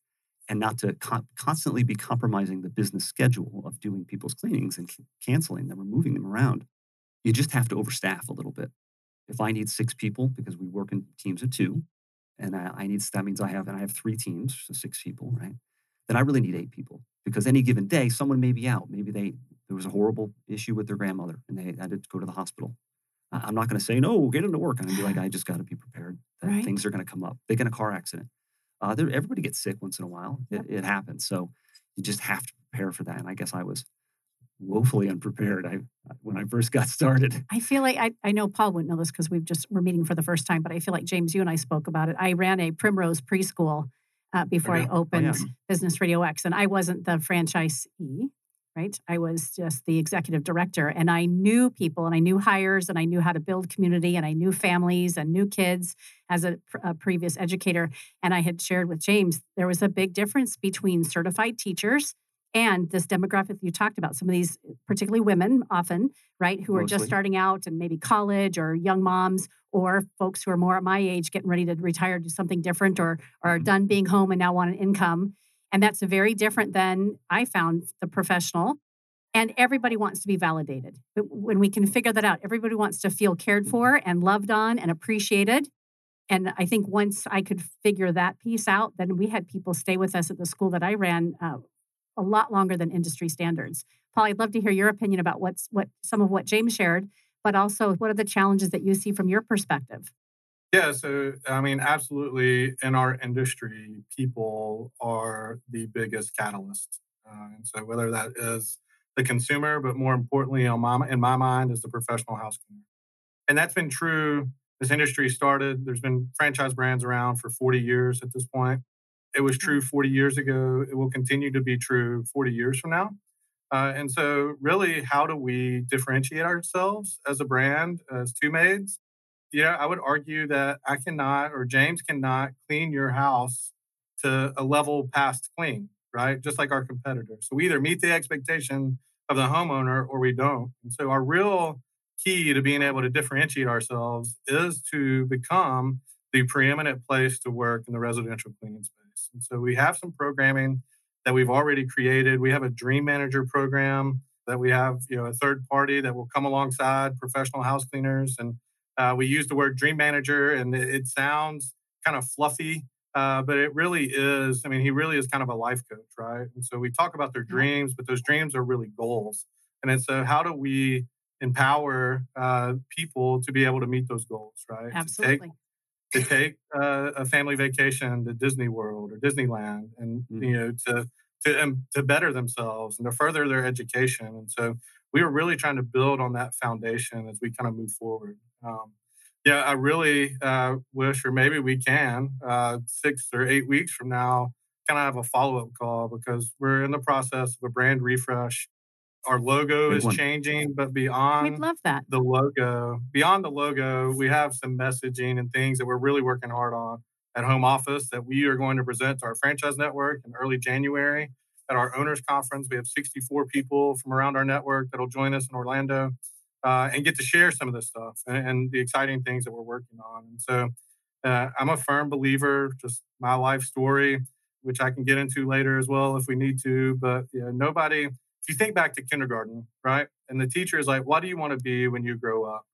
and not to con- constantly be compromising the business schedule of doing people's cleanings and c- canceling them or moving them around. You just have to overstaff a little bit. If I need six people because we work in teams of two, and I, I need that means I have and I have three teams, so six people, right? then I really need eight people because any given day, someone may be out. Maybe they there was a horrible issue with their grandmother and they had to go to the hospital. I'm not going to say no, get into work. I'm going to be like, I just got to be prepared that right. things are going to come up. They get in a car accident. Uh, everybody gets sick once in a while. It, it, happens. So you just have to prepare for that. And I guess I was woefully unprepared I, when I first got started. I feel like I, I know Paul wouldn't know this because we've just we're meeting for the first time, but I feel like James, you and I spoke about it. I ran a Primrose preschool uh, before Okay. I Oh, opened yeah. Business Radio X. And I wasn't the franchisee, right? I was just the executive director. And I knew people and I knew hires and I knew how to build community and I knew families and new kids as a, a previous educator. And I had shared with James, there was a big difference between certified teachers and this demographic you talked about. Some of these, particularly women, often, right, who are just starting out and maybe college or young moms or folks who are more at my age getting ready to retire, do something different, or, are Mhm. done being home and now want an income. And that's very different than I found the professional. And everybody wants to be validated. But when we can figure that out, everybody wants to feel cared for and loved on and appreciated. And I think once I could figure that piece out, then we had people stay with us at the school that I ran uh, a lot longer than industry standards. Paul, I'd love to hear your opinion about what's what some of what James shared, but also what are the challenges that you see from your perspective? Yeah, so I mean, absolutely, in our industry, people are the biggest catalyst, uh, and so whether that is the consumer, but more importantly, my in my mind, is the professional house cleaner, and that's been true. This industry started. There's been franchise brands around for 40 years at this point. It was true 40 years ago. It will continue to be true 40 years from now. Uh, and so, really, how do we differentiate ourselves as a brand, as two maids? you know, I would argue that I cannot or James cannot clean your house to a level past clean, right? Just like our competitors. So we either meet the expectation of the homeowner or we don't. And so our real key to being able to differentiate ourselves is to become the preeminent place to work in the residential cleaning space. And so we have some programming that we've already created. We have a dream manager program that we have, you know, a third party that will come alongside professional house cleaners and uh, we use the word dream manager, and it, it sounds kind of fluffy, uh, but it really is. I mean, he really is kind of a life coach, right? And so we talk about their dreams, but those dreams are really goals. And then so, how do we empower uh, people to be able to meet those goals, right? Absolutely. Take, to take uh, a family vacation to Disney World or Disneyland, and Mhm. you know, to to um, to better themselves and to further their education. And so, we were really trying to build on that foundation as we kind of move forward. Um, yeah, I really uh, wish, or maybe we can, uh, six or eight weeks from now, kind of have a follow up call because we're in the process of a brand refresh. Our logo Big is one. changing, but We'd beyond love that. the logo, beyond the logo, we have some messaging and things that we're really working hard on at home office that we are going to present to our franchise network in early January at our owners conference. We have 64 people from around our network that'll join us in Orlando uh, and get to share some of this stuff and, and the exciting things that we're working on. And so uh, I'm a firm believer, just my life story, which I can get into later as well if we need to. But yeah, nobody, if you think back to kindergarten, right? And the teacher is like, what do you want to be when you grow up?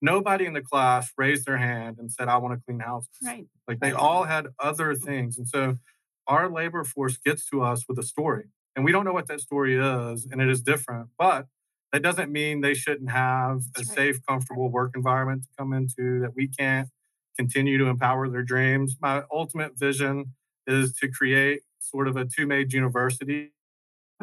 Nobody in the class raised their hand and said, I want to clean houses. Right. Like they all had other things. And so our labor force gets to us with a story. And we don't know what that story is, and it is different. But that doesn't mean they shouldn't have a right. safe, comfortable work environment to come into, that we can't continue to empower their dreams. My ultimate vision is to create sort of a two made university.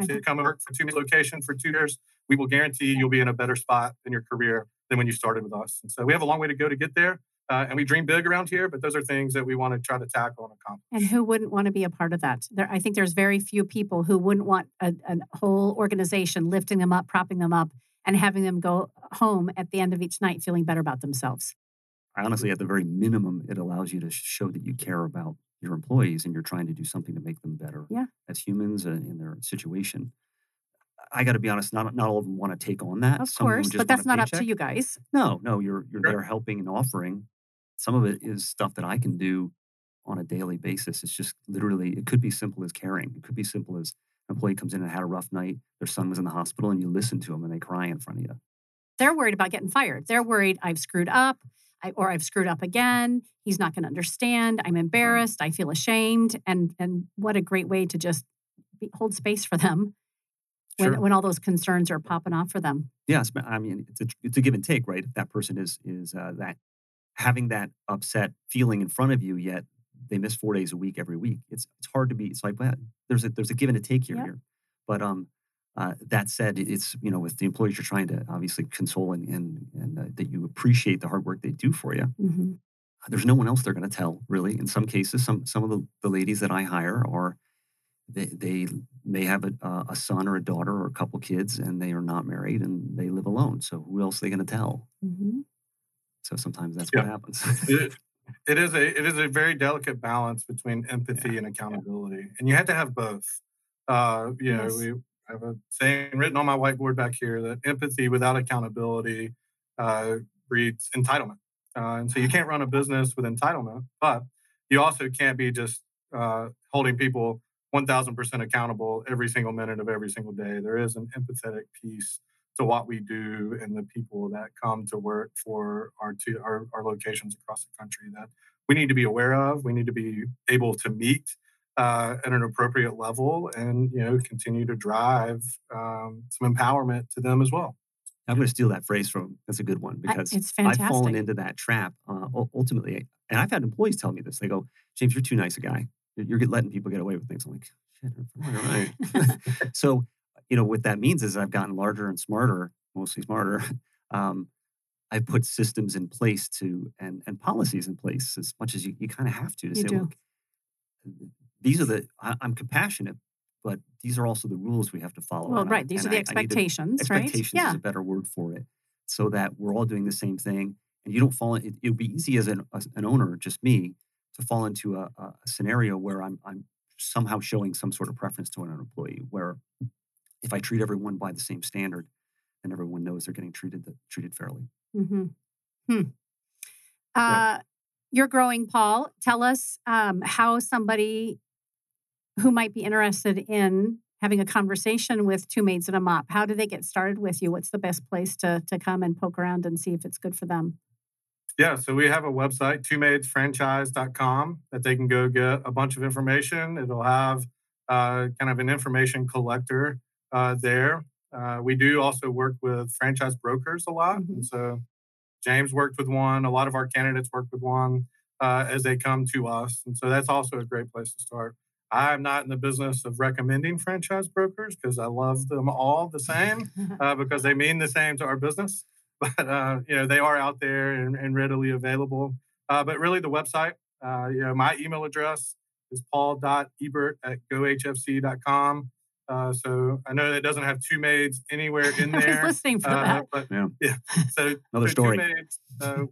If you come and work for two location for two years, we will guarantee you'll be in a better spot in your career than when you started with us. And so we have a long way to go to get there. Uh, and we dream big around here, but those are things that we want to try to tackle and accomplish. And who wouldn't want to be a part of that? There, I think there's very few people who wouldn't want a, a whole organization lifting them up, propping them up, and having them go home at the end of each night feeling better about themselves. I honestly, at the very minimum, it allows you to show that you care about your employees and you're trying to do something to make them better Yeah. as humans uh, in their situation. I got to be honest, not not all of them want to take on that. Of Some them course, just but that's want a not up to you guys. No, no, you're you're Sure. there helping and offering. Some of it is stuff that I can do on a daily basis. It's just literally, it could be simple as caring. It could be simple as an employee comes in and had a rough night. Their son was in the hospital, and you listen to them and they cry in front of you. They're worried about getting fired. They're worried I've screwed up I, or I've screwed up again. He's not going to understand. I'm embarrassed. I feel ashamed. And and what a great way to just be, hold space for them when, Sure. when all those concerns are popping off for them. Yes, I mean it's a it's a give and take, right? If that person is is uh, that having that upset feeling in front of you, yet they miss four days a week every week, it's it's hard to be. It's like well, there's a there's a give and a take here Yep. here. But um, uh, that said, it's you know with the employees you're trying to obviously console and and, and uh, that you appreciate the hard work they do for you. Mhm. there's no one else they're going to tell really in some cases some some of the, the ladies that i hire are they, they may have a, a son or a daughter or a couple kids and they are not married and they live alone so who else are they going to tell mm-hmm. so sometimes that's yeah. what happens it, it is a it is a very delicate balance between empathy yeah. and accountability and you have to have both uh, you yes. know we have a saying written on my whiteboard back here that empathy without accountability uh, breeds entitlement uh, and so you can't run a business with entitlement, but you also can't be just uh, holding people 1000% accountable every single minute of every single day. There is an empathetic piece to what we do and the people that come to work for our, two, our, our locations across the country that we need to be aware of. We need to be able to meet uh, at an appropriate level and you know continue to drive um, some empowerment to them as well. I'm going to steal that phrase from. That's a good one because I've fallen into that trap uh, ultimately. And I've had employees tell me this. They go, James, you're too nice a guy. You're letting people get away with things. I'm like, shit, all right. so, you know, what that means is I've gotten larger and smarter, mostly smarter. Um, I've put systems in place to and and policies in place as much as you, you kind of have to to you say, do. look, these are the I, I'm compassionate, but these are also the rules we have to follow. Well, right. These are the I, expectations, to, expectations right? yeah. is a better word for it. So that we're all doing the same thing. And you don't fall in, it, would be easy as an, as an owner, just me, to fall into a, a, scenario where I'm, I'm somehow showing some sort of preference to an employee, where if I treat everyone by the same standard, then everyone knows they're getting treated treated fairly. Mm-hmm. Hmm. Uh. You're growing, Paul. Tell us um, how somebody who might be interested in having a conversation with two maids and a mop how do they get started with you? What's the best place to, to come and poke around and see if it's good for them? Yeah so we have a website twomaidsfranchise.com that they can go get a bunch of information. It'll have uh, kind of an information collector uh, there. Uh, we do also work with franchise brokers a lot mm-hmm. and so james worked with one a lot of our candidates work with one uh, as they come to us and so that's also a great place to start I'm not in the business of recommending franchise brokers because I love them all the same uh, because they mean the same to our business. But uh, you know they are out there and, and readily available. Uh, but really, the website, uh, you know, my email address is paul.ebert at gohfc.com. Uh, so I know that doesn't have two maids anywhere in there. listening for uh, that. But yeah, yeah. So another story. Maids,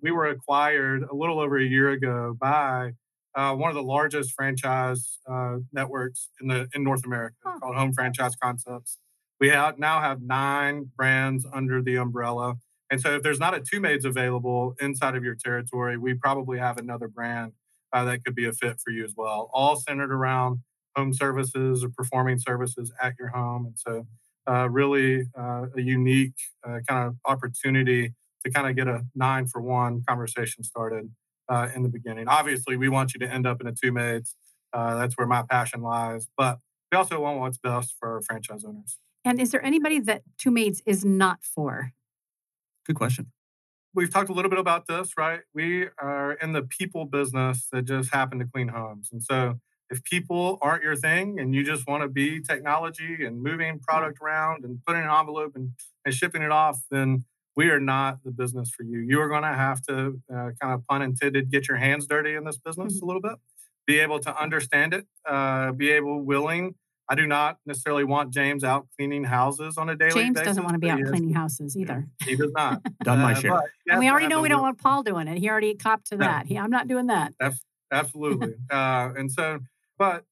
we were acquired a little over a year ago by uh, one of the largest franchise uh, networks in the in North America huh. called Home Franchise Concepts. We have, now have nine brands under the umbrella. And so if there's not a two maids available inside of your territory, we probably have another brand uh, that could be a fit for you as well, all centered around home services or performing services at your home. And so uh, really uh, a unique uh, kind of opportunity to kind of get a nine for one conversation started uh, in the beginning. Obviously, we want you to end up in a two maids. Uh, that's where my passion lies. But we also want what's best for franchise owners. And is there anybody that two maids is not for? Good question. We've talked a little bit about this, right? We are in the people business that just happen to clean homes. And so if people aren't your thing and you just want to be technology and moving product around and putting an envelope and, and shipping it off, then we are not the business for you. You are going to have to uh, kind of pun intended get your hands dirty in this business mm-hmm. a little bit, be able to understand it, uh, be able willing. I do not necessarily want James out cleaning houses on a daily James basis. doesn't want to be out cleaning houses either. He does not. Done my uh, share. and we already know we don't want Paul doing it. He already copped to that. He, I'm not doing that. Absolutely. uh, and so, but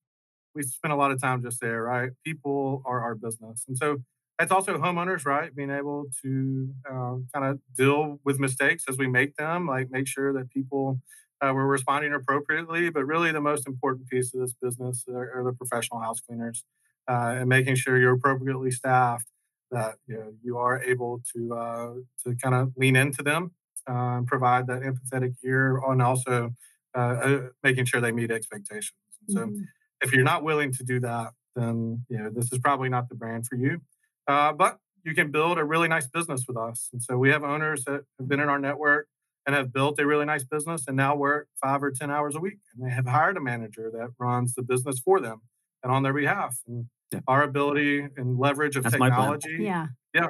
we spend a lot of time just there, right? People are our business. And so it's also homeowners, right? Being able to uh, kind of deal with mistakes as we make them, like make sure that people uh, were responding appropriately. But really, the most important piece of this business are, are the professional house cleaners uh, and making sure you're appropriately staffed, that you know you are able to uh, to kind of lean into them uh, and provide that empathetic ear, and also uh, making sure they meet expectations. So, mm-hmm. if you're not willing to do that, then you know this is probably not the brand for you. Uh, but you can build a really nice business with us. And so we have owners that have been in our network and have built a really nice business and now work five or 10 hours a week. And they have hired a manager that runs the business for them and on their behalf. And yeah. our ability and leverage of That's technology. Yeah. Yeah.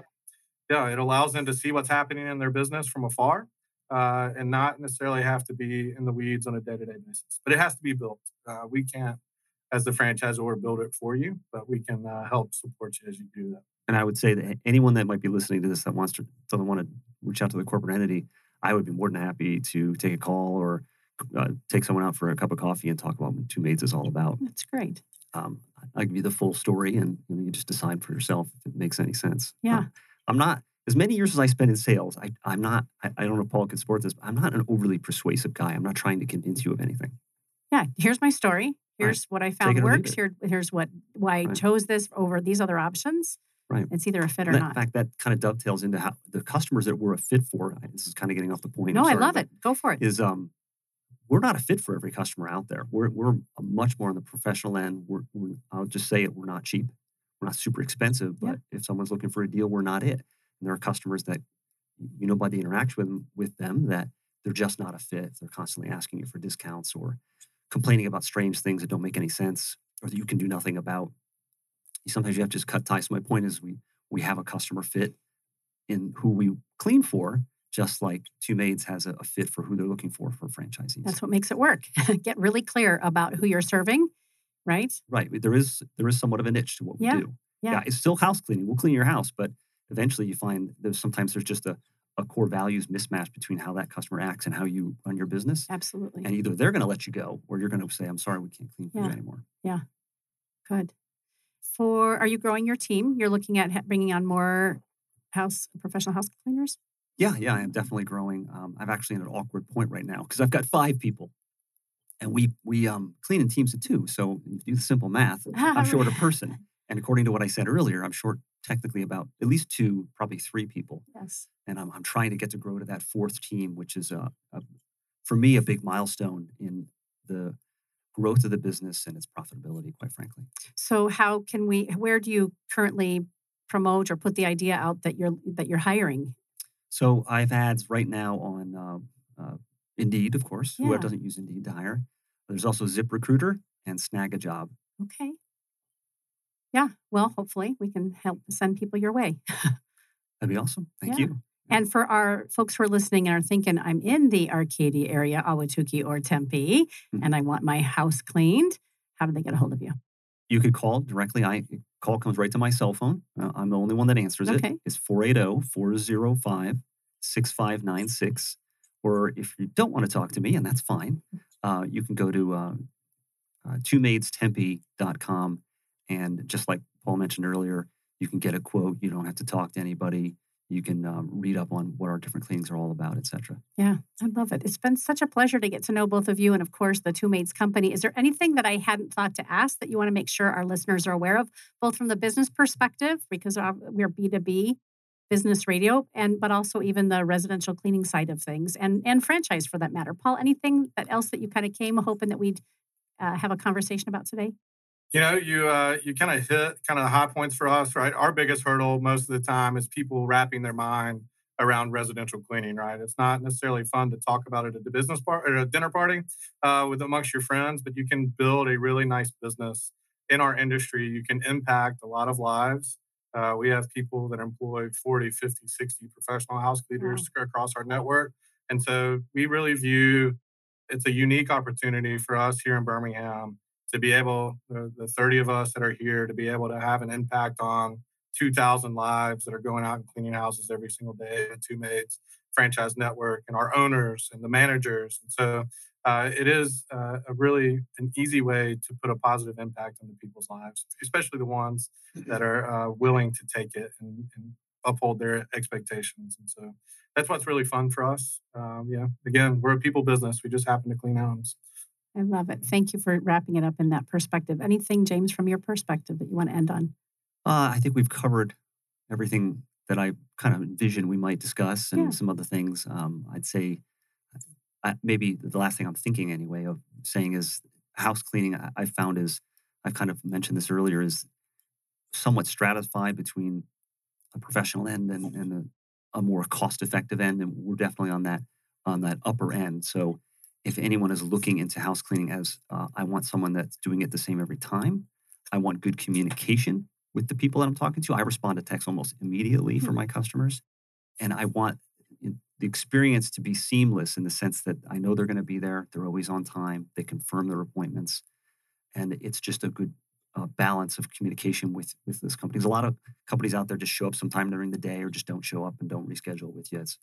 Yeah. It allows them to see what's happening in their business from afar. uh, and not necessarily have to be in the weeds on a day to day basis. But it has to be built. Uh, we can't, as the franchisor, build it for you, but we can uh, help support you as you do that. And I would say that anyone that might be listening to this that wants to doesn't want to reach out to the corporate entity, I would be more than happy to take a call or uh, take someone out for a cup of coffee and talk about what Two Maids is all about. That's great. Um, I'll give you the full story, and you, know, you just decide for yourself if it makes any sense. Yeah, um, I'm not as many years as I spent in sales. I, I'm not. I, I don't know if Paul could support this. But I'm not an overly persuasive guy. I'm not trying to convince you of anything. Yeah, here's my story. Here's right. what I found works. Here, here's what why right. I chose this over these other options. Right. It's either a fit or that, not. In fact, that kind of dovetails into how the customers that we're a fit for. This is kind of getting off the point. No, sorry, I love it. Go for it. Is um, we're not a fit for every customer out there. We're we're much more on the professional end. We're, we're, I'll just say it. We're not cheap. We're not super expensive. But if someone's looking for a deal, we're not it. And there are customers that you know by the interaction with them, with them that they're just not a fit. They're constantly asking you for discounts or complaining about strange things that don't make any sense or that you can do nothing about. Sometimes you have to just cut ties. So my point is we we have a customer fit in who we clean for, just like Two Maids has a, a fit for who they're looking for for franchisees. That's what makes it work. Get really clear about who you're serving, right? Right. There is there is somewhat of a niche to what we do. Yeah. yeah, it's still house cleaning. We'll clean your house, but eventually you find there's sometimes there's just a, a core values mismatch between how that customer acts and how you run your business. Absolutely. And either they're going to let you go or you're going to say, I'm sorry, we can't clean for yeah. you anymore. Yeah. Good for are you growing your team? You're looking at bringing on more house professional house cleaners. Yeah, yeah, I am definitely growing. Um, I'm actually in an awkward point right now because I've got five people, and we we um, clean in teams of two. So you do the simple math. I'm short a person, and according to what I said earlier, I'm short technically about at least two, probably three people. Yes. And I'm I'm trying to get to grow to that fourth team, which is a, a for me a big milestone in the growth of the business and its profitability, quite frankly. So, how can we? Where do you currently promote or put the idea out that you're that you're hiring? So, I have ads right now on uh, uh, Indeed, of course. Yeah. Who doesn't use Indeed to hire? There's also Zip Recruiter and Snag a Job. Okay. Yeah. Well, hopefully we can help send people your way. That'd be awesome. Thank yeah. you. And for our folks who are listening and are thinking, I'm in the Arcadia area, Ahwatukee or Tempe, mm-hmm. and I want my house cleaned, how do they get a hold of you? You could call directly. I call comes right to my cell phone. Uh, I'm the only one that answers okay. it. It's 480-405-6596. Or if you don't want to talk to me, and that's fine, uh, you can go to uh, uh, twomaidestempe.com. And just like Paul mentioned earlier, you can get a quote. You don't have to talk to anybody you can um, read up on what our different cleanings are all about, etc. Yeah, I love it. It's been such a pleasure to get to know both of you, and of course, the Two Maids Company. Is there anything that I hadn't thought to ask that you want to make sure our listeners are aware of, both from the business perspective, because we're B two B business radio, and but also even the residential cleaning side of things, and and franchise for that matter. Paul, anything that else that you kind of came hoping that we'd uh, have a conversation about today? You know, you uh, you kind of hit kind of the high points for us, right? Our biggest hurdle most of the time is people wrapping their mind around residential cleaning, right? It's not necessarily fun to talk about it at a business part or a dinner party uh, with amongst your friends, but you can build a really nice business in our industry. You can impact a lot of lives. Uh, we have people that employ 40, 50, 60 professional house cleaners wow. across our network. And so we really view it's a unique opportunity for us here in Birmingham to be able, the, the 30 of us that are here, to be able to have an impact on 2,000 lives that are going out and cleaning houses every single day, and Two Maids franchise network, and our owners and the managers. And so uh, it is uh, a really an easy way to put a positive impact on the people's lives, especially the ones that are uh, willing to take it and, and, uphold their expectations. And so that's what's really fun for us. Um, yeah, again, we're a people business. We just happen to clean homes. I love it. Thank you for wrapping it up in that perspective. Anything, James, from your perspective that you want to end on? Uh, I think we've covered everything that I kind of envisioned we might discuss and yeah. some other things. Um, I'd say I, maybe the last thing I'm thinking anyway of saying is house cleaning. I, I found is I kind of mentioned this earlier is somewhat stratified between a professional end and, and a, a more cost effective end, and we're definitely on that on that upper end. So if anyone is looking into house cleaning as uh, I want someone that's doing it the same every time, I want good communication with the people that I'm talking to. I respond to text almost immediately for mm-hmm. my customers. And I want the experience to be seamless in the sense that I know they're going to be there. They're always on time. They confirm their appointments, and it's just a good uh, balance of communication with with those companies. A lot of companies out there just show up sometime during the day or just don't show up and don't reschedule with you. It's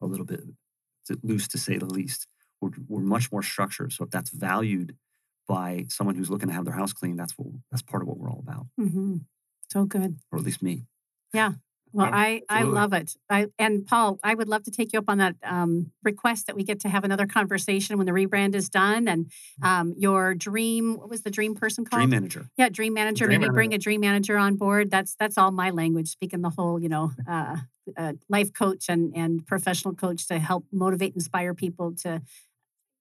a little bit loose to say the least. We're, we're much more structured. So if that's valued by someone who's looking to have their house clean, that's what that's part of what we're all about. Mm-hmm. So good, or at least me. Yeah, well, I, I love it. I and Paul, I would love to take you up on that um, request that we get to have another conversation when the rebrand is done. And um, your dream, what was the dream person called? Dream manager. Yeah, dream manager. Dream Maybe manager. bring a dream manager on board. That's that's all my language. Speaking the whole, you know, uh, uh, life coach and and professional coach to help motivate, inspire people to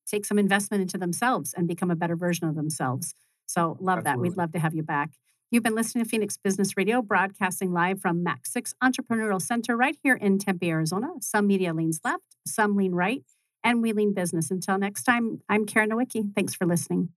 take some investment into themselves and become a better version of themselves. So love Absolutely. that. We'd love to have you back. You've been listening to Phoenix Business Radio, broadcasting live from Mac 6 Entrepreneurial Center right here in Tempe, Arizona. Some media leans left, some lean right, and we lean business. Until next time, I'm Karen Nowicki. Thanks for listening.